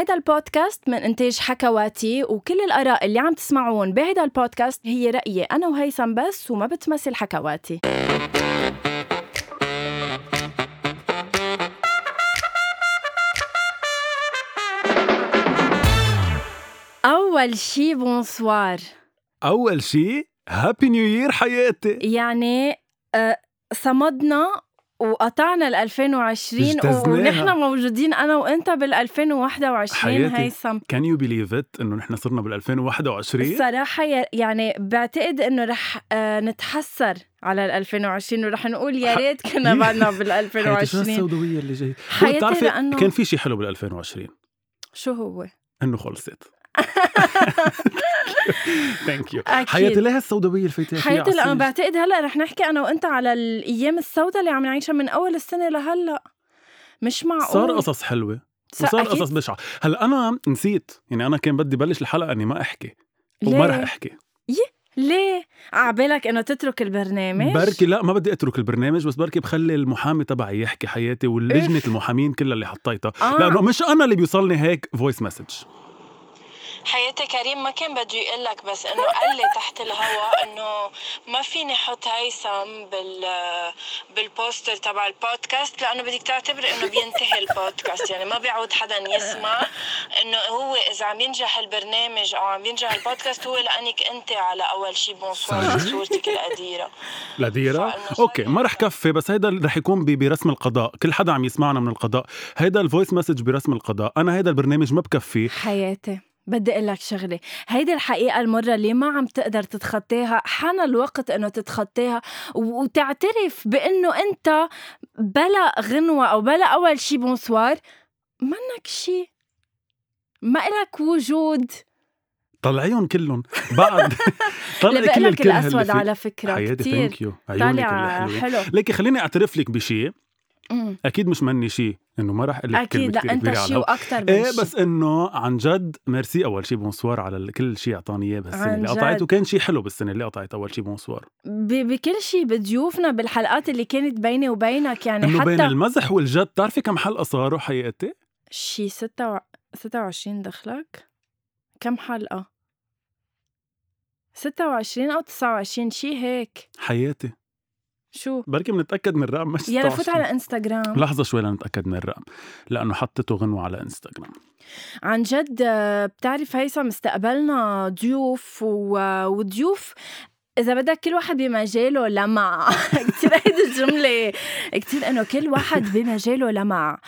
هيدا البودكاست من إنتاج حكواتي وكل الآراء اللي عم تسمعوها بهيدا البودكاست هي رأيي أنا وهيثم بس وما بتمثل حكواتي. أول شي Bonsoir. أول شيء happy new year حياتي. يعني آه، صمدنا وقطعنا ال 2020 اجتزناها. ونحن موجودين أنا وأنت بال 2021 حياتي. هيثم can you believe it إنه نحن صرنا بال 2021 الصراحة ي- يعني بعتقد إنه رح آه، نتحسر على ال 2020 ورح نقول يا ريت كنا بعدنا بال حياتي شو 2020 السوداوية اللي جاي حياتي لأنه- كان في شيء حلو بال 2020 شو هو؟ إنه خلصت thank you. حياتي ليه السوداوية فيها حياتي عالصيف؟ بعتقد هلا رح نحكي أنا وأنت على الأيام السوداء اللي عم نعيشها من أول السنة لهلأ مش معقول صار قصص حلوة وصار. قصص بشعة هلا أنا نسيت يعني أنا كان بدي بلش الحلقة إني ما أحكي وما ليه؟ رح احكي ليه؟ عبالك إنه تترك البرنامج؟ بركي لا ما بدي أترك البرنامج بس بركي بخلي المحامي تبعي يحكي حياتي واللجنة إف. المحامين كلها اللي حطيتها آه. لأنه مش أنا اللي بيوصلني هيك voice message حياتي كريم ما كان بده يقول لك بس إنه قال لي تحت الهواء إنه ما فيني أحط هيثم بال بال poster تبع البودكاست لأنه بدك تعتبر إنه بينتهي البودكاست يعني ما بيعود حدا يسمع إنه هو إذا عم ينجح البرنامج أو عم ينجح البودكاست هو لأنك أنت على أول شي Bonsoir. صورتك القديرة. شوي okay ما رح كفي بس هيدا رح يكون برسم القضاء. كل حدا عم يسمعنا من القضاء. هيدا ال voice message برسم القضاء. أنا هيدا البرنامج ما بكفي. حياتي. بدي أقول لك شغلة. هيدي الحقيقة المرة اللي ما عم تقدر تتخطاها حان الوقت إنه تتخطاها وتعترف بإنه أنت بلا غنوة أو بلا أول شي Bonsoir منك شي. ما إلك وجود. طلعيهم كلهم. بعد طلعي كل الكره اللي الأسود. على فكرة حياتي كتير. thank you طالع حلو. ليكي خليني أعترف لك بشيء. أكيد مش مني شيء إنه ما رح أقول لك أكيد لا أنت شي وأكثر من إيه. بس إنه عن جد ميرسي أول شي Bonsoir على كل شيء أعطاني إياه بهالسنه اللي. قطعت وكان شيء حلو بالسنة اللي قطعت أول شي Bonsoir. بكل شيء بضيوفنا بالحلقات اللي كانت بيني وبينك يعني إنه بين حتى المزح والجد. بتعرفي كم حلقة صاروا حياتي شي ستة و... 26 دخلك. كم حلقة؟ 26 أو 29 شي هيك. حياتي. شو؟ بركي بنتاكد من الرقم مش يلا فوت 26. على إنستغرام. لحظة شوي لنتأكد من الرقم لأنه حطيته غنوة على إنستغرام. عن جد آه، بتعرف هيثم استقبلنا ضيوف و... وضيوف. إذا بدك كل واحد بمجاله لمع. كثير هيدي الجملة. كثير إنه كل واحد بمجاله لمع.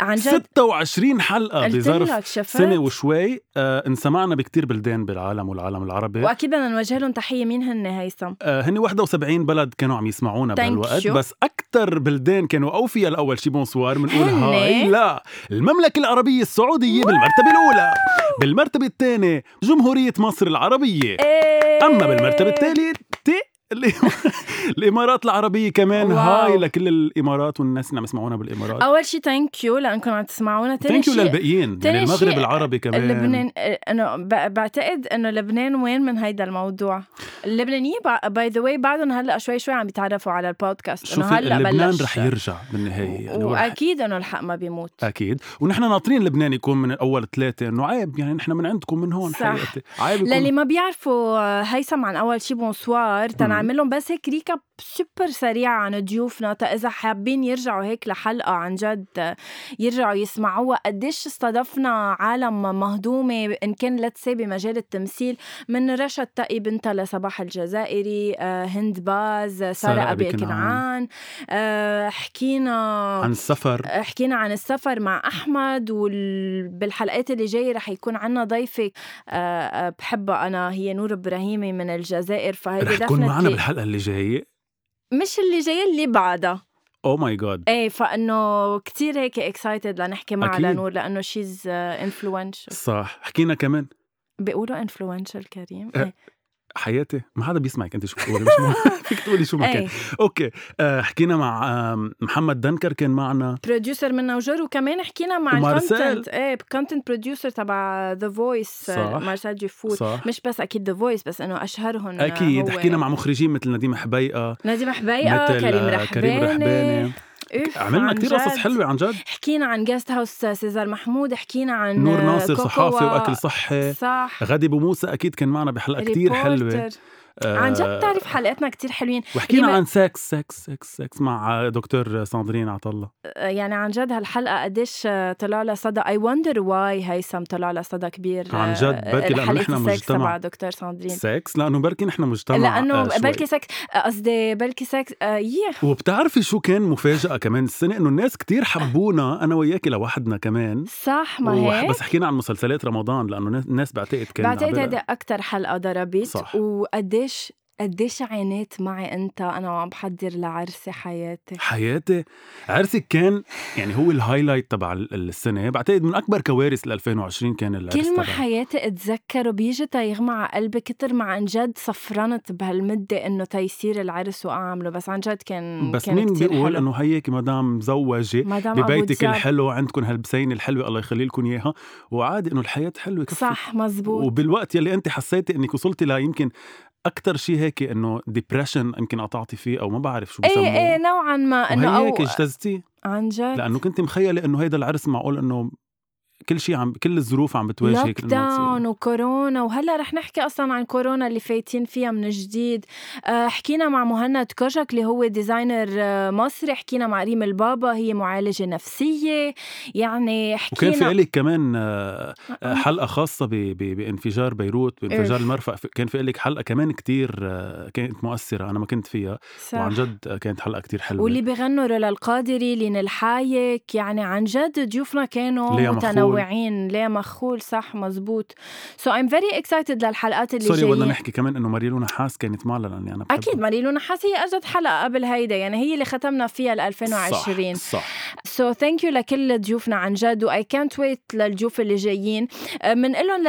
عن جد 26 حلقة قلت بظرف سنة وشوي. آه انسمعنا بكتير بلدان بالعالم والعالم العربي. وأكيد بدنا نوجه لهم تحية. مين هن هيثم؟ آه هن 71 بلد كانوا عم يسمعونا بهالوقت. بس أكتر بلدان كانوا أوفياء الأول شي Bonsoir بنقول؟ hi. للمملكة العربية السعودية بالمرتبة الأولى. بالمرتبة الثانية جمهورية مصر العربية. إيه. أما بالمرتبة الثالثه اللي الإمارات العربية كمان. wow. hi لكل الإمارات والناس اللي عم يسمعونا بالإمارات. أول شيء thank you لأنكم عم تسمعونا. thank you شيء للباقيين يعني المغرب شيء العربي كمان. لبنان انه ب- بعتقد إنه لبنان وين من هيدا الموضوع؟ اللبنانيين by the way بعدهم هلأ شوي شوي عم يتعرفوا على البودكاست إنه هلأ لبنان رح يرجع بالنهاية يعني وأكيد إنه الحق ما بيموت. أكيد. ونحن ناطرين لبنان يكون من اول ثلاثة إنه عيب يعني نحن من عندكم من هون صح. حقيقتي عيب للي يكون ما بيعرفوا آه، هيثم عن أول شي Bonsoir نعمل بس recap super سريع عن ضيوفنا. تا إذا حابين يرجعوا هيك لحلقة عن جد آه، يرجعوا يسمعوها قديش استضفنا عالم مهضومة إن كان لتسي بمجال التمثيل من رشا تقي بنتها لصباح الجزائري آه، هند باز آه، سارة سارة أبي أبي كنعان. آه، حكينا عن السفر. حكينا عن السفر مع أحمد وبالحلقات اللي جاية رح يكون عنا ضيفة آه، آه، بحبها أنا هي نور إبراهيمي من الجزائر. فهيدي رح تكون معنا بالحلقة اللي جاية. مش اللي جاية اللي بعدها. oh my God إيه فإنه كتير هيك excited لنحكي أكيد. لنور لأنه she's influential صح. حكينا كمان. بيقولوا influential كريم. إيه. حياتي؟ ما حدا بيسمعك انت شو بتقولي؟ مش مهم. فيك تقولي شو ما كان. إيه. okay. آه حكينا مع محمد دنكر كان معنا. producer manager وكمان حكينا مع. ال content إيه content producer تبع The Voice. مارسيل جيفور. صح. مش بس أكيد The Voice بس إنه أشهرهم أكيد. هو. حكينا مع مخرجين مثل نديم حبيقة. نديم حبيقة مثل كريم آه، رحباني. كريم رحباني. عملنا عن كتير قصص. حلوة عن جد حكينا عن guest house سيزار محمود حكينا عن نور ناصر. صحافي وأكل صحي صح غادي أبو موسى أكيد كان معنا بحلقة كتير حلوة. آه، عن جد تعرف حلقاتنا كتير حلوين. وحكينا اللي عن سكس سكس سكس سكس مع دكتور ساندرين عطلة. يعني عن جد هالحلقة قديش طلع لها صدى. I wonder why هيثم طلع لها صدى كبير عن جد، بركي حلقة نحن مجتمع. تبع دكتور ساندرين. سكس لأنه بركي نحن مجتمع لأنه آه،. بلكي سكس قصدي بلكي سكس آه وبتعرفي شو كان مفاجأة كمان السنة؟ إنه الناس كتير حبونا أنا وياكي لوحدنا كمان. صح ما هيك؟ بس حكينا عن مسلسلات رمضان ناس- الناس بعتقد كان بعتقد هيدي أكثر حلقة ضربت. صح. وقديش قديش عانيت معي انت أنا وعم بحضر لعرسي حياتي حياتي عرسك كان يعني هو ال highlight تبع ال- السنة بعتقد من أكبر كوارث ل 2020 كان العرس كل ما. حياتي اتذكره بيجي تيغمى على قلبي كتر ما عن جد صفرنت بهالمدة إنه تيصير العرس وأعمله بس عن جد كان بس كان مين بيقول. إنه هيك مدام مزوجة مدام ببيتك. الحلو عندكم هالبسينة الحلوة الله يخلي لكم إياها وعادي إنه الحياة حلوة كفي. صح مزبوط وبالوقت يلي أنت حسيتي إنك وصلتي ليمكن أكتر شيء هيك إنه ديبرشن يمكن قطعتي فيه أو ما بعرف شو بسموه. إيه إيه نوعا ما إنه أو هيك اجتزتيه عن جد. لأنه كنت مخيلة إنه هيدا العرس معقول إنه كل شيء عم كل الظروف عم بتواجهك lockdown. وكورونا وهلأ رح نحكي أصلا عن كورونا اللي فايتين فيها من جديد. آه، حكينا مع مهند كوجك اللي هو designer آه، مصري حكينا مع ريم البابا هي معالجة نفسية. يعني وكان حكينا في لك كمان آه، حلقة خاصة ب- ب- بانفجار بيروت بانفجار. المرفأ. كان في لك حلقة كمان كتير كانت مؤثرة أنا ما كنت فيها. صح. وعن جد كانت حلقة كتير حلوة. واللي بيغنوا رولا القادري لين الحايك يعني عن جد ضيوفنا كانوا ليا مخول. متنوعين. ليه مخول؟ صح مزبوط. so I'm very excited للحلقات اللي sorry بدنا نحكي كمان إنه ماريلو نحاس كانت معنا لأني أنا بحبها. أكيد ماريلو نحاس هي اجت حلقة قبل هيدا يعني هي اللي ختمنا فيها ل 2020 صح, صح. so thank you لكل ضيوفنا عن جد واي كانت ويت للضيوف اللي جايين. بنقول لهم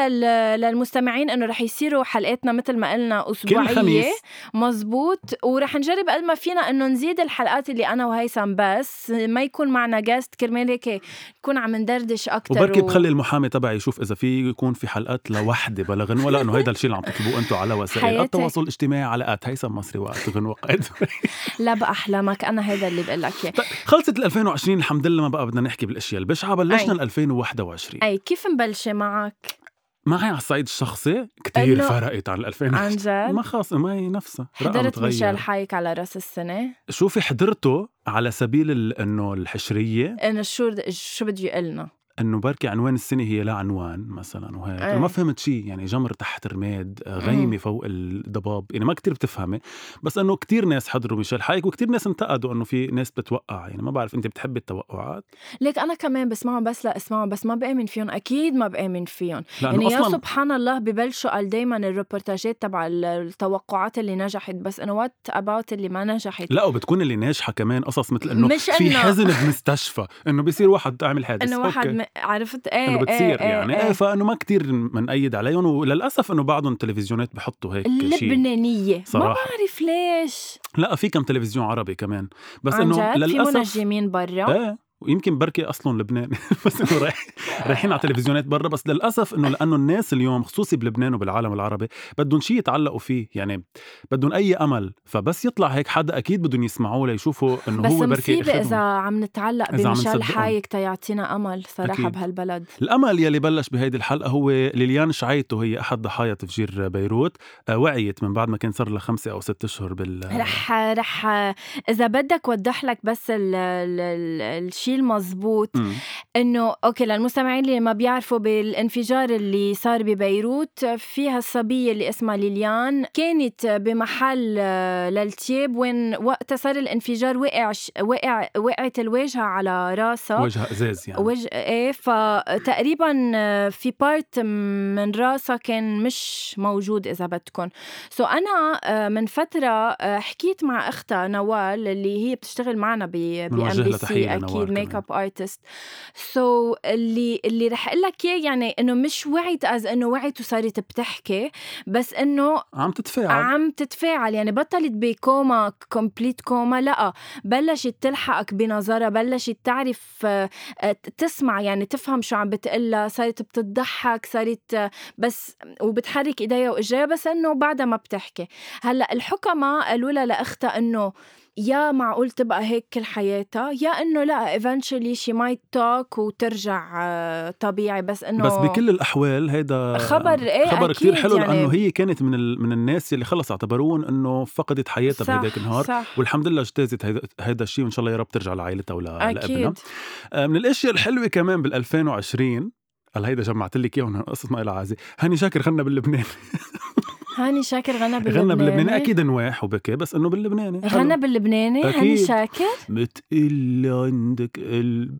للمستمعين إنه رح يصيروا حلقاتنا مثل ما قلنا أسبوعية. مزبوط. ورح نجرب قد ما فينا إنه نزيد الحلقات اللي أنا وهيثم بس ما يكون معنا جاست كرمال هيك نكون عم ندردش أكثر وبركي بخلي المحامي تبعي يشوف إذا في يكون في حلقات لوحده بلا غنوه لأنه هيدا الشيء اللي عم تطلبوه أنتم على وسائل. التواصل الاجتماعي على آت. هيثم مصري وات غنوه قائد لا باحلامك أنا هيدا اللي بقول لك إياه. طيب خلصت ال 2020 الحمد لله ما بقى بدنا نحكي بالأشياء البشعة بلشنا أي. ال 2021 أي كيف مبلشة معك؟ معي على الصعيد الشخصي كتير فرقت عن ال 2000 عن جد؟ ما خاص ما هي نفسها حضرت. ميشيل حايك على رأس السنة؟ شوفي حضرته على سبيل إنه الحشرية. إنه شو شو بده يقلنا إنه بركي عنوان السنة هي لا عنوان مثلا وهيك. أنا ما فهمت شيء يعني جمر تحت رماد آه، غيمة فوق الضباب يعني ما كتير بتفهمي. بس إنه كتير ناس حضروا ميشيل حايك وكتير ناس انتقدوا إنه في ناس بتوقع يعني ما بعرف أنت بتحبي التوقعات؟ ليك أنا كمان بسمعهم بس لا اسمعهم بس ما بآمن فيهم أكيد ما بآمن فيهم. يعني يا سبحان الله ببلشوا قال دايما الروبورتاجات تبع ال- التوقعات اللي نجحت بس إنه وات اباوت اللي ما نجحت؟ لا وبتكون اللي ناجحة كمان قصص مثل إنه في حزن بمستشفى إنه بيصير واحد عامل حادث. إنه واحد. عرفت؟ إيه إنه بتصير إيه يعني. إيه. إيه. فإنه ما كتير منأيد عليهم وللأسف إنه بعضهم التلفزيونات بحطوا هيك شيء اللبنانية. ما صراحة. بعرف ليش. لا في كم تلفزيون عربي كمان. بس إنه جد؟ في للأسف منجمين برا. إيه. ويمكن بركي اصلهم لبناني بس إنه رايح رايحين على تلفزيونات برا. بس للأسف إنه لأنه الناس اليوم خصوصي بلبنان وبالعالم العربي بدهم شيء يتعلقوا فيه. يعني بدهم أي أمل. فبس يطلع هيك حدا أكيد بدهم يسمعوه ليشوفوا إنه بس هو بركي أخدهم. إذا عم نتعلق بمشال. حايك تيعطينا أمل صراحة أكيد. بهالبلد. الأمل يلي بلش بهيدي الحلقة هو ليليان شعيتو. هي أحد ضحايا تفجير بيروت. آه، وعيت من بعد ما كان صار لها خمسة أو ست أشهر بال رح رح إذا بدك وضح لك بس ال ال ال الشيء المزبوط مم. إنه أوكي للمستمعين اللي ما بيعرفوا بالانفجار اللي صار ببيروت فيها الصبيه اللي اسمها ليليان كانت بمحل آه، للتياب وين وقت صار الانفجار وقع ش- وقع وقعت الواجهه على راسها وجهها أزاز يعني وجه إيه فتقريبا آه، في part من راسها كان مش موجود إذا بدكم so أنا آه، من فترة حكيت مع أختها نوال اللي هي بتشتغل معنا ب بي ام بي سي أكيد. makeup artist so اللي اللي رح أقول لك إياه يعني إنه مش وعيت as إنه وعيت وصارت بتحكي بس إنه عم تتفاعل. عم تتفاعل. يعني بطلت بكوما complete coma لا بلشت تلحقك بنظرها بلشت تعرف آه، تسمع يعني تفهم شو عم بتقلها صارت بتضحك صارت بس وبتحرك إيديها وإجريها بس إنه بعدها ما بتحكي. هلأ الحكماء قالوا لها لأختها إنه يا معقول تبقى هيك كل حياتها يا إنه لا eventually she might talk وترجع آه، طبيعي بس إنه بس بكل الأحوال هيدا خبر إيه خبر أكيد حلو يعني. لأنه هي كانت من ال... من الناس اللي خلص اعتبروهم إنه فقدت حياتها بهداك النهار صح. والحمد لله اجتازت هيدا, هيدا الشيء وإن شاء الله يا رب ترجع لعائلتها ولا لأبنها. آه، من الأشياء الحلوة كمان بال 2020 هلا هيدا جمعت لك إياهم قصص ما لها عازي هاني شاكر غنى باللبناني هاني شاكر غنى باللبناني غنى باللبناني. أكيد نواح وبكى بس إنه باللبناني. غنى باللبناني هاني. شاكر. متقل عندك قلب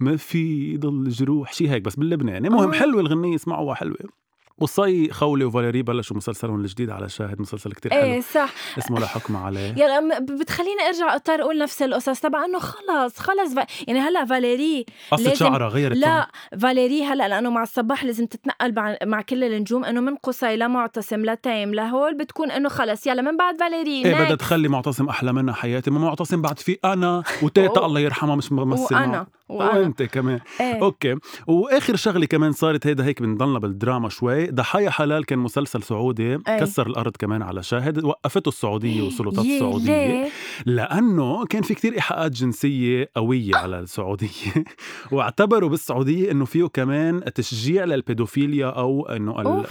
ما في ضل جروح. شي هيك بس باللبناني. المهم آه. حلوة الغنية اسمعوها حلوة. قصي خولي وفاليري بلشوا مسلسلهم الجديد على شاهد مسلسل كتير حلو. إيه صح. اسمه لا حكم عليه. يعني بتخليني أرجع أضطر أقول نفس القصص. تبع إنه خلص خلص ف... يعني هلأ فاليري قصة شعرها غيرت. لا فاليري هلأ لأنه مع الصباح لازم تتنقل مع, مع كل النجوم إنه من قصي لمعتصم لتيم لهول بتكون إنه خلص. يلا من بعد فاليري؟ إيه بدها. تخلي معتصم أحلى منها حياتي. ما معتصم بعد في أنا وتيتا الله يرحمها مش ممثل وأنا. معه. وأنا. وأنت كمان. إيه. أوكي. وآخر شغلة كمان صارت هيدا هيك بنضلنا بالدراما شوي. ضحايا حلال كان مسلسل سعودي أي. كسر الأرض كمان على شاهد وقفته السعودية والسلطات يي السعودية؟ لأنه كان في كتير إيحاءات جنسية قوية على السعودية واعتبروا بالسعودية إنه فيه كمان تشجيع للبيدوفيليا أو إنه.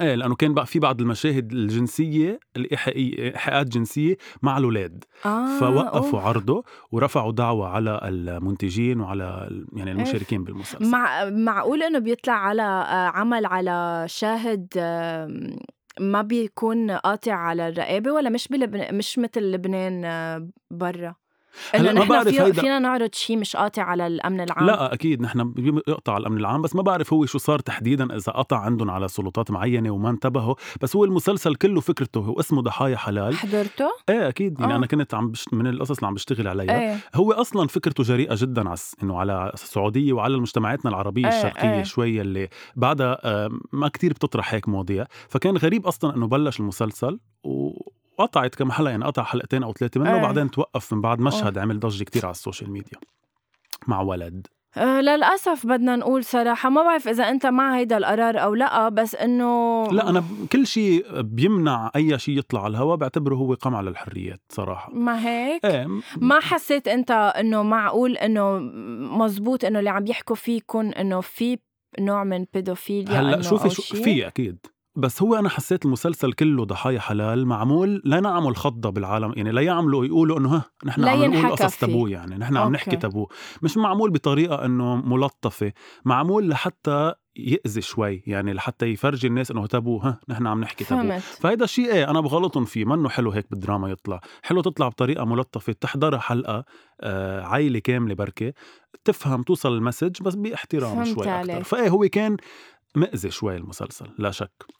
إيه لأنه كان بقى في بعض المشاهد الجنسية الايحائيه إيحاءات جنسية مع الأولاد. آه فوقفوا أوف. عرضه ورفعوا دعوة على المنتجين وعلى يعني المشاركين بالمسلسل. مع معقول إنه بيطلع على آه، عمل على شاهد ما بيكون قاطع على الرقابة ولا مش بلبن... مش مثل لبنان آه، برا؟ إنه ما نحن بعرف فيه هيدا- فينا نعرض شيء مش قاطع على الأمن العام. لا أكيد نحن بيقطع الأمن العام بس ما بعرف هو شو صار تحديدا إذا قطع عندهم على سلطات معينة وما انتبهوا. بس هو المسلسل كله فكرته هو اسمه ضحايا حلال. حضرته؟ إيه أكيد. يعني آه. أنا كنت عم بشت... من القصص اللي عم بشتغل عليها. إيه. هو أصلا فكرته جريئة جدا على إنه على السعودية وعلى مجتمعاتنا العربية إيه، الشرقية إيه. شوي اللي بعدها آه، ما كتير بتطرح هيك مواضيع. فكان غريب أصلا إنه بلش المسلسل وقطعت كم حلقة يعني قطع حلقتين أو ثلاثة منه إيه. وبعدين توقف من بعد مشهد عمل ضجة كتير على ال social media مع ولد. آه للأسف بدنا نقول صراحة ما بعرف إذا أنت مع هيدا القرار أو لأ بس إنه لا أنا كل شيء بيمنع أي شيء يطلع على الهواء بعتبره هو قمع للحريات صراحة. ما هيك؟ إيه. ما حسيت أنت إنه معقول إنه مزبوط إنه اللي عم يحكوا فيه يكون إنه في نوع من بيدوفيليا هلأ شوفي شو؟ في أكيد. بس هو أنا حسيت المسلسل كله ضحايا حلال معمول لا نعمل خضه بالعالم يعني لا يعملوا يقولوا إنه ها نحن عم نقول قصص. تابو يعني نحن عم نحكي. تابو مش معمول بطريقة إنه ملطفة معمول لحتى يأذي شوي يعني لحتى يفرجي الناس إنه تابو ها نحن عم نحكي تابو فهيدا الشيء إيه أنا بغلطهم فيه منه حلو هيك بالدراما يطلع حلو تطلع بطريقة ملطفة تحضرها حلقة آه عائلة كاملة بركة تفهم توصل ال message بس باحترام شوي أكثر. فإيه هو كان مأذي شوي المسلسل لا شك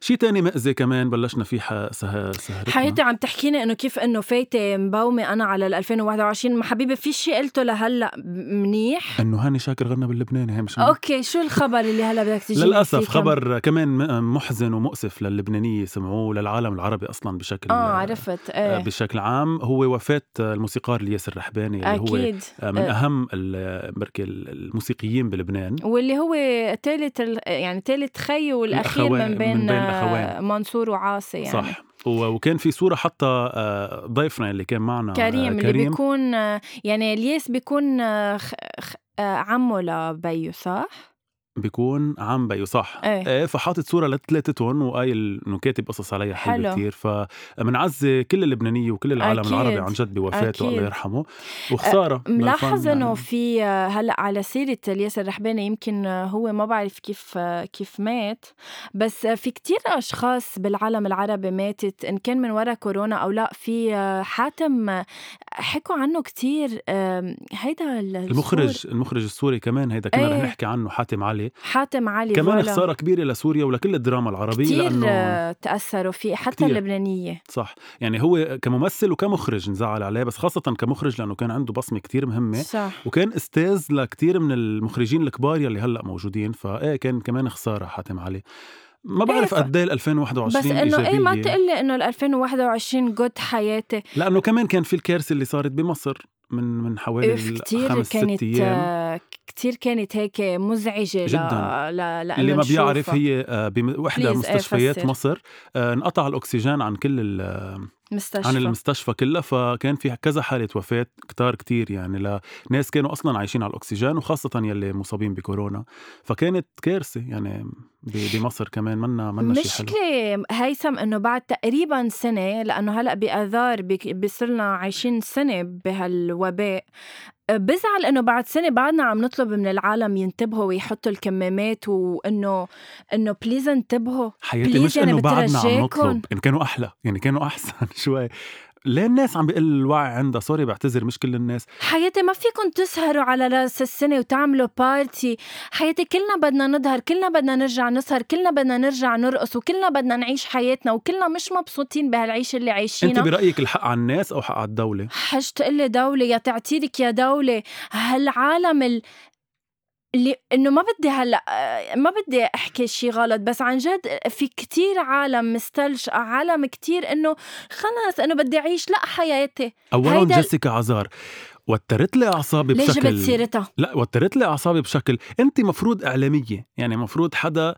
شيء تاني مأذي كمان بلشنا فيه ح- سه... سهرتنا؟ حياتي عم تحكيني إنه كيف إنه فايتة مبومه أنا على ال 2021 ما حبيبي في شيء قلته لهلأ منيح؟ إنه هاني شاكر غنى باللبناني هي مش منيح. أوكي شو الخبر اللي هلأ بدك تجي للأسف خبر كمان محزن ومؤسف للبنانية سمعوه للعالم العربي أصلا بشكل آه عرفت. آه، إيه. بشكل عام. هو وفاة الموسيقار الياس الرحباني اللي هو أكيد. من آه. أهم بركي الموسيقيين بلبنان. واللي هو ثالث يعني ثالث خي والأخير من بين, من بين آه، الأخوين. منصور وعاصي يعني صح وكان في صورة حتى آه، ضيفنا اللي كان معنا آه، كريم, اللي بيكون آه، يعني الياس بيكون آه، خ... خ... آه، عمه لبيو صح؟ بيكون عم بيو صح إيه. إيه فحاطط صورة لثلاثتهم وقايل إنه كاتب قصص عليها حلوة حلو. كثير فمنعزي كل اللبنانية وكل العالم أكيد. العربي عن جد بوفاته أكيد. الله يرحمه وخسارة ملاحظ للفن إنه يعني. في آه، هلأ على سيرة الياس الرحباني يمكن هو ما بعرف كيف آه، كيف مات بس في كتير أشخاص بالعالم العربي ماتت إن كان من وراء كورونا أو لأ في حاتم حكوا عنه كتير هيدا ال- المخرج المخرج السوري كمان هيدا كمان رح إيه. نحكي عنه حاتم علي حاتم علي كمان فوالا. خسارة كبيرة لسوريا ولكل الدراما العربية كتير لأنه تأثروا فيه حتى كتير. اللبنانية صح يعني هو كممثل وكمخرج نزعل عليه بس خاصة كمخرج لأنه كان عنده بصمة كتير مهمة صح وكان أستاذ لكتير من المخرجين الكبار يلي هلأ موجودين فايه كان كمان خسارة حاتم علي ما بعرف إيه، ف- قد إيه ال 2021 بس إنه إيه ما. تقول لي إنه ال 2021 جود حياتي لأنه كمان كان في الكارثة اللي صارت بمصر من من حوالي خمس كانت ست أيام كتير كانت هيك مزعجة جداً. ل... ل... اللي ما. بيعرف هي آه، بوحدة إيه، مستشفيات. مصر آه، انقطع الأكسجين عن كل ال- مستشفى عن المستشفى كلها فكان في كذا حالة وفاة كتار كتير يعني لناس كانوا أصلا عايشين على الأكسجين وخاصة يلي مصابين بكورونا فكانت كارثة يعني بمصر كمان منا منا شيء حلو مشكلة هيثم إنه بعد تقريبا سنة لأنه هلأ بآذار بك- بصرنا عايشين سنة بهالوباء بزعل إنه بعد سنة بعدنا عم نطلب من العالم ينتبهوا ويحطوا الكمامات وإنه إنه please انتبهوا حياتي مش يعني إنه بعدنا عم. نطلب يعني كانوا أحلى يعني كانوا أحسن شوي ليه الناس عم بيقل الوعي عندها. سوري بعتذر مش كل الناس. حياتي ما فيكم تسهروا على رأس السنة وتعملوا party حياتي كلنا بدنا نظهر كلنا بدنا نرجع نسهر كلنا بدنا نرجع نرقص وكلنا بدنا نعيش حياتنا وكلنا مش مبسوطين بهالعيشة اللي انت عايشينها برأيك الحق على الناس أو حق على الدولة؟ حاج تقلي دولة يا تعتيرك يا دولة. هالعالم ال... اللي إنه ما بدي هلأ ما بدي أحكي شي غلط بس عن جد في كتير عالم مستلج عالم كتير إنه خلص إنه بدي أعيش لأ حياتي. اولا جيسيكا عزار وترت لي أعصابي ليش بشكل جبت سيرتها لا وترت لي أعصابي بشكل انت مفروض إعلامية يعني مفروض حدا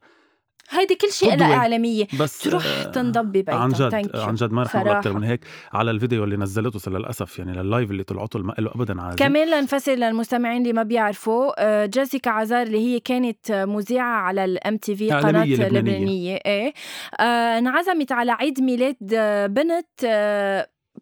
هيدي كل شيء. لها إعلامية بس تروح آه، تنضب ببيتها عن جد. عن جد ما رح نقول أكثر. من هيك على الفيديو اللي نزلته للأسف يعني لل live اللي طلعته ما له ابدا عازم كمان لنفسر للمستمعين اللي ما بيعرفوا آه، جيسيكا عزار اللي هي كانت مذيعة على الام تي في قناة إعلامية لبنانية. لبنانية إيه آه، انعزمت على عيد ميلاد آه، بنت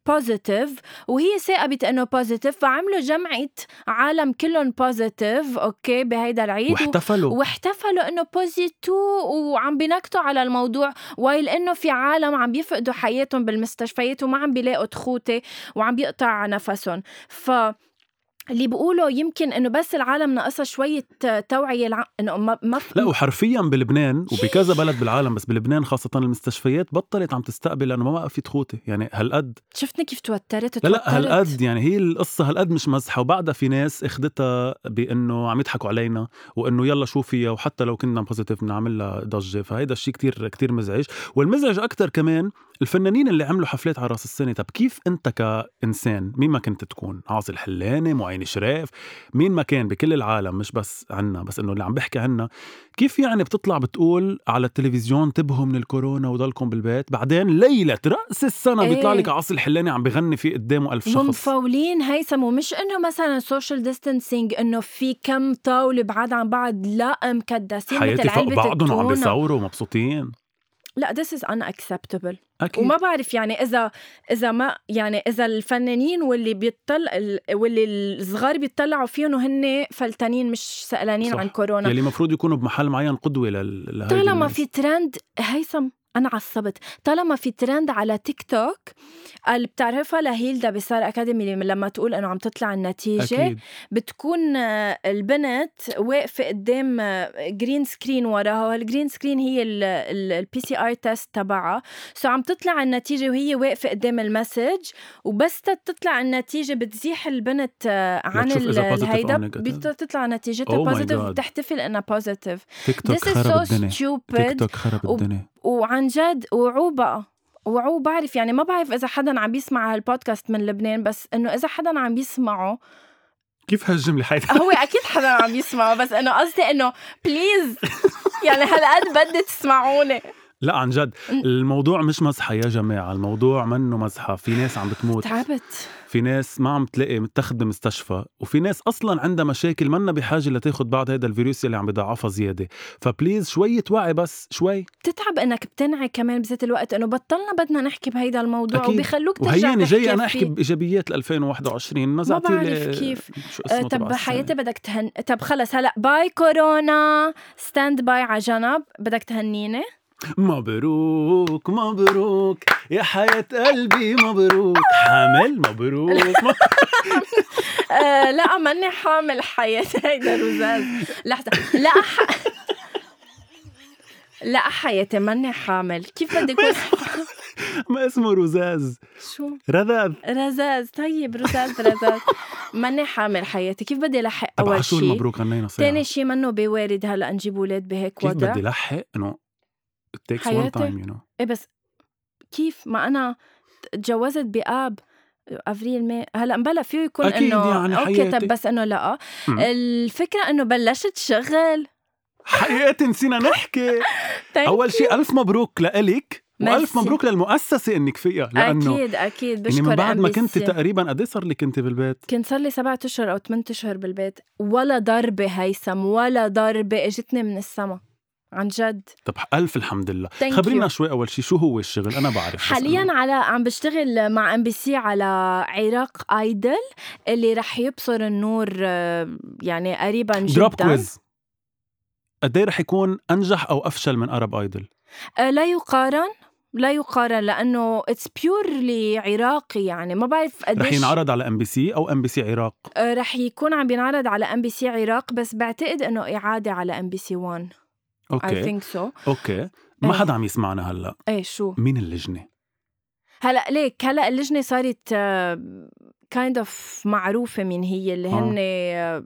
positive وهي ثاقبت إنه positive فعملوا جمعة عالم كلهم positive أوكي بهيدا العيد. و- واحتفلوا. واحتفلوا إنه positive وعم بينكتوا على الموضوع. وايل إنه في عالم عم بيفقدوا حياتهم بالمستشفيات وما عم بيلاقوا تخوتة وعم بيقطع نفسهم. ف اللي بيقولوا يمكن إنه بس العالم ناقصها شوية توعية الع... إنه ما ما لا وحرفيا بلبنان وبكذا بلد بالعالم بس بلبنان خاصة المستشفيات بطلت عم تستقبل لأنه ما بقى في تخوتة يعني هالقد شفتني كيف توترت لا لا. هالقد يعني هي القصة هالقد مش مزحة. وبعدها في ناس اخدتها بأنه عم يضحكوا علينا وأنه يلا شوفي وحتى لو كنا positive بنعمل لها ضجة. فهيدا الشيء كتير كتير مزعج. والمزعج أكتر كمان الفنانين اللي عملوا حفلات على راس السنة طب كيف أنت كإنسان مين ما كنت تكون؟ عاصي الحلاني معين شراف مين ما كان؟ بكل العالم مش بس عنا بس إنه اللي عم بحكي عنا. كيف يعني بتطلع بتقول على التلفزيون انتبهوا من الكورونا وضلكم بالبيت بعدين ليلة رأس السنة إيه. بيطلع لك عاصي الحلاني عم بغني في قدامه ألف شخص. ومفولين هيثم ومش إنه مثلا social distancing إنه في كم طاولة بعاد عن بعض لا مكدسين حياتي فوق بعضهم التونة. بيصوروا مبسوطين لا this is unacceptable أكيد وما بعرف يعني إذا إذا ما يعني إذا الفنانين واللي بيطلع ال- واللي الصغار بيطلعوا فيهم وهن فلتانين مش سألانين صح. عن كورونا يلي المفروض يكونوا بمحل معين قدوة لل... طالما. في ترند هيثم أنا عصبت طالما في ترند على تيك توك اللي بتعرفها لهيلدا بسار أكاديمي لما تقول إنه عم تطلع النتيجة أكيد. بتكون آه، البنت واقفة قدام green screen وراها وهال green screen هي ال PCR test تبعها. so عم تطلع النتيجة وهي واقفة قدام المسج وبس تطلع النتيجة بتزيح البنت آه، عن الهيدا. بتطلع نتيجتها Oh positive God. بتحتفل إنها positive TikTok This is خرب so الدنيا. تيك stupid. توك خرب الدنيا. وعن جد وعوا بقى وعوا بعرف يعني ما بعرف إذا حدا عم بيسمع هالبودكاست من لبنان بس إنه إذا حدا عم بيسمعه كيف هالجملة حياتي هو أكيد حدا عم يسمعه بس إنه قصدي إنه please يعني هالقد بدي تسمعوني. لا عن جد. الموضوع مش مزحة يا جماعة الموضوع منه مزحة. في ناس عم بتموت. تعبت. في ناس ما عم تلاقي متاخد بمستشفى وفي ناس أصلا عندها مشاكل منا بحاجة لتاخد بعض هذا الفيروس اللي عم بضعفها زيادة. ف please شوية وعي بس شوي. بتتعب إنك بتنعي كمان بذات الوقت إنه بطلنا بدنا نحكي بهيدا الموضوع أكيد. وبيخلوك ترجع وهياني جاي أنا أحكي. بإيجابيات ل 2021 نزعتي بعرف لي كيف. آه، طب حياتي. بدك تهن طب خلص هلا bye كورونا. stand by على جنب. بدك تهنيني؟ مبروك مبروك. يا حياة قلبي مبروك. حامل مبروك. آه لا ماني حامل حياة. هيدا رزاز لحظة. لا ح... لا حياتي ماني حامل. كيف بدي يكون ما اسمه رزاز. شو؟ رذاذ رزاز. طيب رزاز رزاز. ماني حامل حياتي. كيف بدي لحق أول شيء المبروك غنينا تاني شيء منه بوارد هلا نجيب أولاد بهيك كيف وضع؟ بدي لحق إنه it takes one حياتي. time you know إيه بس كيف ما أنا تجوزت بآب أفريل ماي هلأ مبلا فيه يكون أكيد إنه يعني أوكي حياتي. طب بس إنه لا مم. الفكرة إنه بلشت شغل حقيقة نسينا نحكي أول شيء ألف مبروك لإلك ميرسي. مبروك للمؤسسة إنك فيها لأنه أكيد أكيد بشكر يعني من بعد ما كنت. تقريبا قد إيه صار لي كنت بالبيت كنت صار لي سبعة أشهر أو ثمان أشهر بالبيت ولا ضربة هيثم ولا ضربة إجتني من السما عن جد. طب ألف الحمد لله. Thank خبرينا you. شوي أول شيء شو هو الشغل؟ أنا بعرف حاليا على عم بشتغل مع MBC على عراق Idol اللي رح يبصر النور آه، يعني قريبا جدا. دروب كويز قد إيه رح يكون أنجح أو أفشل من Arab Idol آه، لا يقارن. لا يقارن لأنه it's purely عراقي يعني. ما بعرف رح قديش ينعرض على ام بي سي أو MBC عراق؟ آه، رح يكون عم بينعرض على ام بي سي عراق بس بعتقد إنه إعادة على MBC 1 I okay think so okay ما إيه. حدا عم يسمعنا هلأ. إيه شو؟ مين اللجنة؟ هلأ ليك هلأ اللجنة صارت kind of معروفة مين هي اللي آه. هن آه،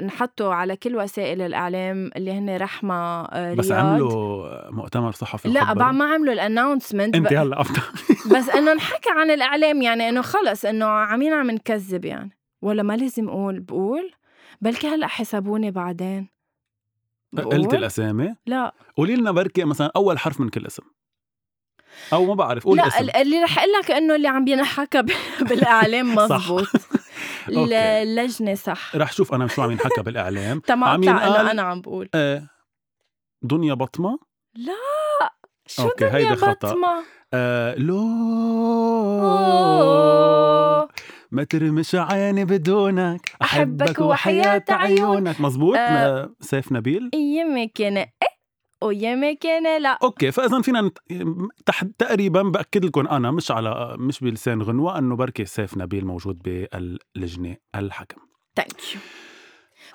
انحطوا على كل وسائل الإعلام اللي هن رحمة آه، رياض. بس عملوا مؤتمر صحفي لا. بعد ما عملوا الانونسمنت انت هلأ بس إنه انحكى عن الإعلام يعني إنه خلص إنه عمين عم نكذب يعني. ولا ما لازم أقول بقول بلكي هلأ حسبوني بعدين. قلت؟ الأسامي؟ لا. قولي لنا بركي مثلا أول حرف من كل اسم. أو ما بعرف قولي لا اسم. ال- اللي رح أقول لك إنه اللي عم بينحكى ب- بالإعلام صح. مزبوط. اللجنه صح. رح شوف أنا شو عم ينحكى بالإعلام. تمام عم ينقال- انه أنا عم بقول. آه دنيا بطمة. شو okay، دنيا هيدا خطأ. بطمة؟ آه لو. ما ترمش عيني بدونك. أحبك وحياة وحياة عيون. عيونك. مزبوط. آه. سيف نبيل؟ يمك أنا إيه؟ ويمك أنا لا. okay فاذا فينا تقريبا بأكد لكم أنا مش على مش بلسان غنوة أنه بركي سيف نبيل موجود باللجنة الحكم. thank you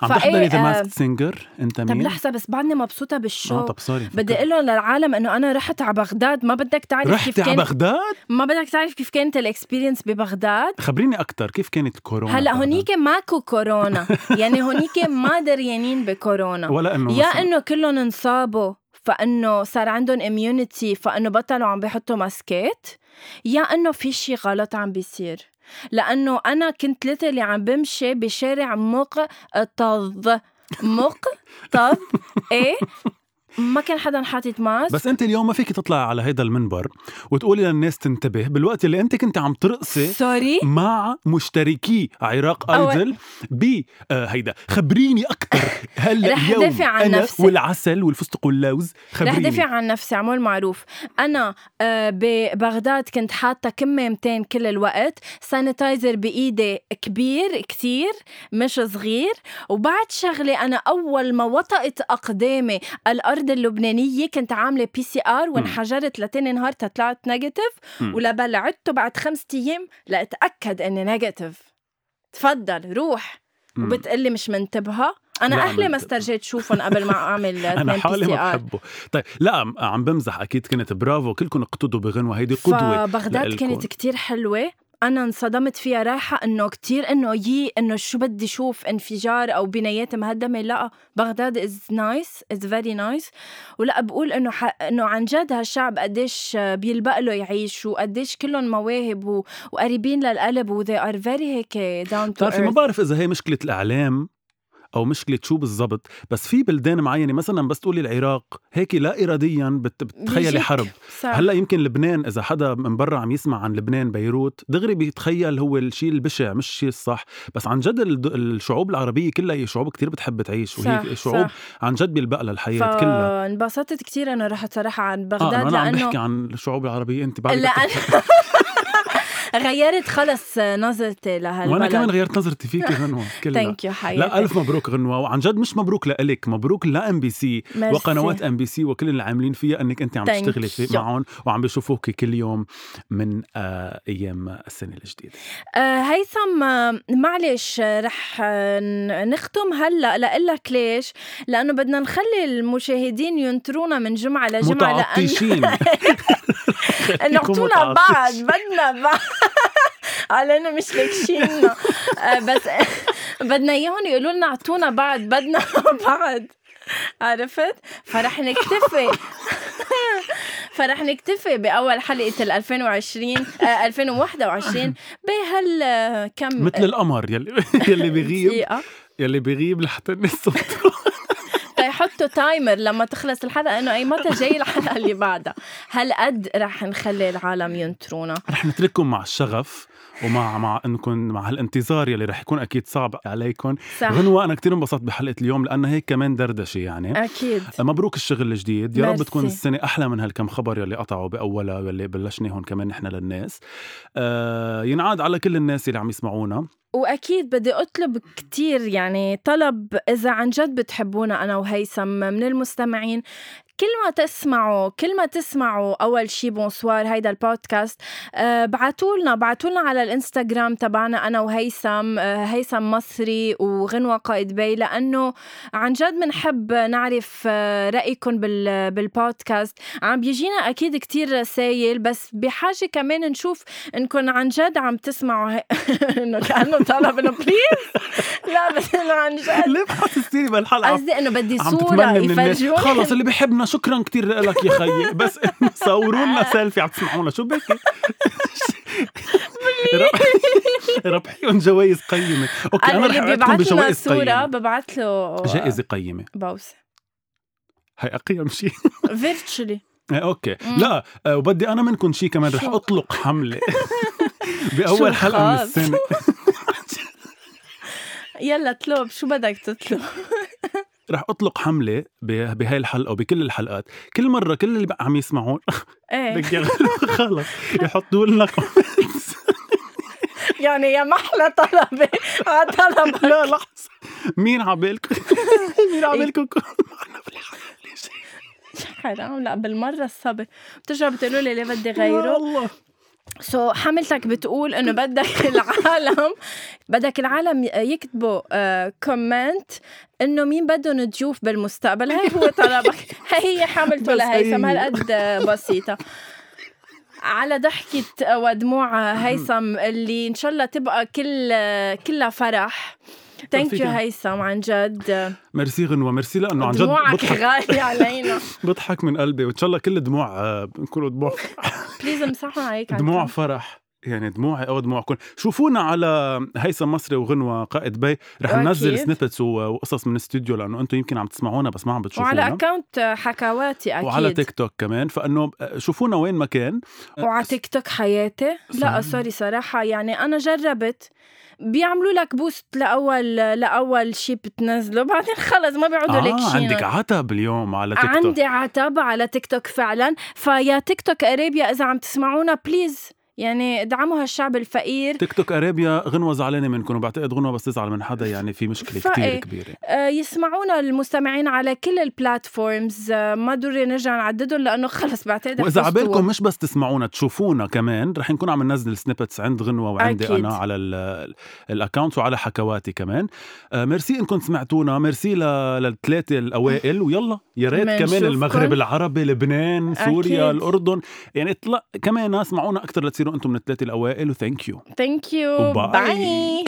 عم تحضري the آه، Mask Singer أنت طب مين؟ لحظة بس بعدني مبسوطة بال show. آه طب sorry بدي أقول لهم للعالم إنه أنا رحت على بغداد. ما بدك تعرف كيف رحتي على كان بغداد؟ ما بدك تعرف كيف كانت ال experience ببغداد. خبريني أكثر كيف كانت الكورونا هلأ؟ هونيك ماكو كورونا. يعني هونيك ما دريانين بكورونا. ولا إنه يا إنه كلهم انصابوا فإنه صار عندهم immunity فإنه بطلوا عم بيحطوا ماسكات يا إنه في شي غلط عم بيصير. لأنه أنا كنت literally عم بمشي بشارع مكتظ مكتظ إيه؟ ما كان حدا حاطط mask. بس أنت اليوم ما فيك تطلع على هيدا المنبر وتقولي للناس تنتبه بالوقت اللي أنت كنت عم ترقصي sorry مع مشتركي عراق Idol ب آه هيدا خبريني أكثر هلا رح اليوم دافع عن أنا نفسي. والعسل والفستق واللوز؟ رح خبريني. دافع عن نفسي عمول معروف. أنا آه، ببغداد كنت حاطة كمامتين كل الوقت sanitizer بإيدي كبير كتير مش صغير. وبعد شغلة أنا أول ما وطأت أقدامي الأرض اللبنانية كنت عاملة PCR وانحجرت لتاني نهار طلعت negative عدته بعد خمسة أيام لأتأكد إني negative تفضل روح. وبتقلي مش منتبهة. أنا أهلي ما. استرجيت شوفهم قبل ما أعمل أنا حالي ما بحبه. طيب لا عم- بمزح أكيد كنت برافو. كلكم اقتدوا بغنوة. هيدي قدوة فبغداد. كانت كتير حلوة. أنا انصدمت فيها. رايحة إنه كتير إنه يي إنه شو بدي شوف انفجار أو بنايات مهدمة. لا بغداد is nice is very nice ولا بقول إنه ح... إنه عن جد هالشعب قديش بيلبق له يعيش وقديش كلهم مواهب و... وقريبين للقلب و they are very هيك down to بتعرفي ما بعرف إذا هي مشكلة الإعلام أو مشكله شو بالضبط بس في بلدان معينة مثلا بس تقولي العراق هيك لا اراديا بت بتخيلي بيجيك. حرب. صح. هلأ يمكن لبنان إذا حدا من برا عم يسمع عن لبنان بيروت دغري بيتخيل هو الشيء البشع مش الشيء الصح. بس عن جد الشعوب العربية كلها هي شعوب كتير بتحب تعيش وهي صح، شعوب صح. عن جد بيلبق لها الحياة كلها. فانبسطت كتير أنا رحت صراحة عن آه بغداد أنا, أنا عم لأنه بحكي عن الشعوب العربية أنت بعد لأن غيرت خلص نظرتي لهالبلد. وأنا كمان غيرت نظرتي فيكي غنوه كلها. thank you حياتي لا ألف مبروك غنوة وعن جد مش مبروك لإلك مبروك ل MBC. وقنوات MBC وكل اللي عاملين فيها إنك أنت عم تشتغلي. معهم وعم بيشوفوك كل يوم من آه أيام السنة الجديدة. آه هيثم آه، معلش آه، رح آه، نختم هلأ لقلك ليش؟ لأنه بدنا نخلي المشاهدين ينطرونا من جمعة لجمعة لأن اعطونا بعد بدنا بعد. علينا مش لاكشينا آه، بس بدنا إياهم يقولوا لنا اعطونا بعد بدنا بعد. عرفت؟ فرح نكتفي. فرح نكتفي بأول حلقة ال 2020 آه 2021 بهال آه، كم؟ مثل القمر يلي يلي بيغيب. يلي بيغيب لحتى الناس تيحطوا تايمر لما تخلص الحلقة إنه أي متى جاي الحلقة اللي بعدها. هالقد رح نخلي العالم ينطرونا رح نترككم مع الشغف ومع مع انكم مع هالانتظار يلي رح يكون أكيد صعب عليكم صح. غنوة أنا كتير انبسطت بحلقة اليوم لانها هيك كمان دردشة يعني. أكيد. مبروك الشغل الجديد. يا رب. تكون السنة أحلى من هالكم خبر يلي قطعوا بأولها واللي بلشناهم كمان نحن للناس. آه ينعاد على كل الناس اللي عم يسمعونا. وأكيد بدي أطلب كتير يعني طلب إذا عن جد بتحبونا أنا وهيثم من المستمعين. كل ما تسمعوا كل ما تسمعوا أول شي bonsoir هيدا البودكاست بعتوا لنا بعتوا لنا على الإنستغرام تبعنا أنا وهيثم آه هيثم مصري وغنوة قائد بي لأنه عن جد بنحب نعرف آه رايكم بال بالبودكاست. عم بيجينا أكيد كتير رسايل بس بحاجة كمان نشوف انكم عن جد عم تسمعوا هي... إنه كأنه طلب إنه please لا بس إنه عن جد. ليه بحسستيني بالحلقة؟ قصدي إنه بدي الناس. يفرجوني خلص اللي بيحبنا شكرا كتير لك يا خيي. بس صوروا لنا سيلفي عم تسمعونا. شو بك ربحيهم جوائز قيمة. okay أنا رح لنا بجوائز صورة قيمة. ببعت له جائزة قيمة. بوسة. هي أقيم شيء virtually إيه، okay. لا آه، وبدي أنا منكم شيء كمان رح؟ أطلق حملة. بأول حلقة من؟ السنة. يلا اطلب شو بدك تطلب؟ رح أطلق حملة بهاي الحلقة وبكل الحلقات. كل مرة كل اللي بقى عم يسمعون إيه. خلص. يحطوا لنا. يعني يا محلى طلبة. على طلبك. لا لحظة. مين عبالكم مين عبالكم كون معنا بالحلقة ليش؟ حرام. لا بالمرة الصبر بترجعوا بتقولوا لي ليه بدي غيره؟ الله. سو so, حملتك بتقول إنه بدك العالم بدك العالم يكتبوا آه comment إنه مين بدهم ضيوف بالمستقبل. هي هو طلبك. هي هي حملته لهيثم. هي. هالقد آه، بسيطة. على ضحكة ودموع هيثم اللي إن شاء الله تبقى كل كلها فرح. thank. you هيثم عن جد. ميرسي غنوة ميرسي. لأنه عن جد دموعك غالية علينا. بضحك من قلبي وإن شاء الله كل دموع آه، بنكونوا دموع please امسحوا عليك دموع. فرح. يعني دموعي أو دموعكم شوفونا على هيثم مصري وغنوة قائد بي رح. ننزل snippets وقصص من الاستوديو لأنه أنتم يمكن عم تسمعونا بس ما عم وعلى بتشوفونا account حكواتي أكيد. وعلى تيك توك كمان. فإنه شوفونا وين ما كان. وعلى تيك توك حياتي. لا. sorry صراحة. يعني أنا جربت. بيعملوا لك boost لأول لأول شي بتنزله بعدين خلص ما بيعودوا لك آه شي عندك عتب اليوم على تيك توك عندي عتب على تيك توك فعلا. فيا تيك توك ارابيا إذا عم تسمعونا please يعني ادعموا هالشعب الفقير تيك توك أرابيا غنوة زعلانة منكم وبعتقد غنوة بس تزعل من حدا يعني في مشكلة. كتير كبيرة آه، يسمعونا المستمعين على كل ال platforms آه، ما ضروري نرجع نعددهم لأنه خلص بعتقد وإذا. عبالكم مش بس تسمعونا تشوفونا كمان رح نكون عم ننزل snippets عند غنوة وعندي أكيد. أنا على ال- ال account وعلى حكواتي كمان آه ميرسي إنكم سمعتونا ميرسي للثلاثة الأوائل ويلا يا ريت كمان. المغرب العربي لبنان سوريا أكيد. الأردن يعني اطلع كمان اسمعونا أكثر لتصيروا أنتم من الثلاثه الاوائل و thank you thank you. bye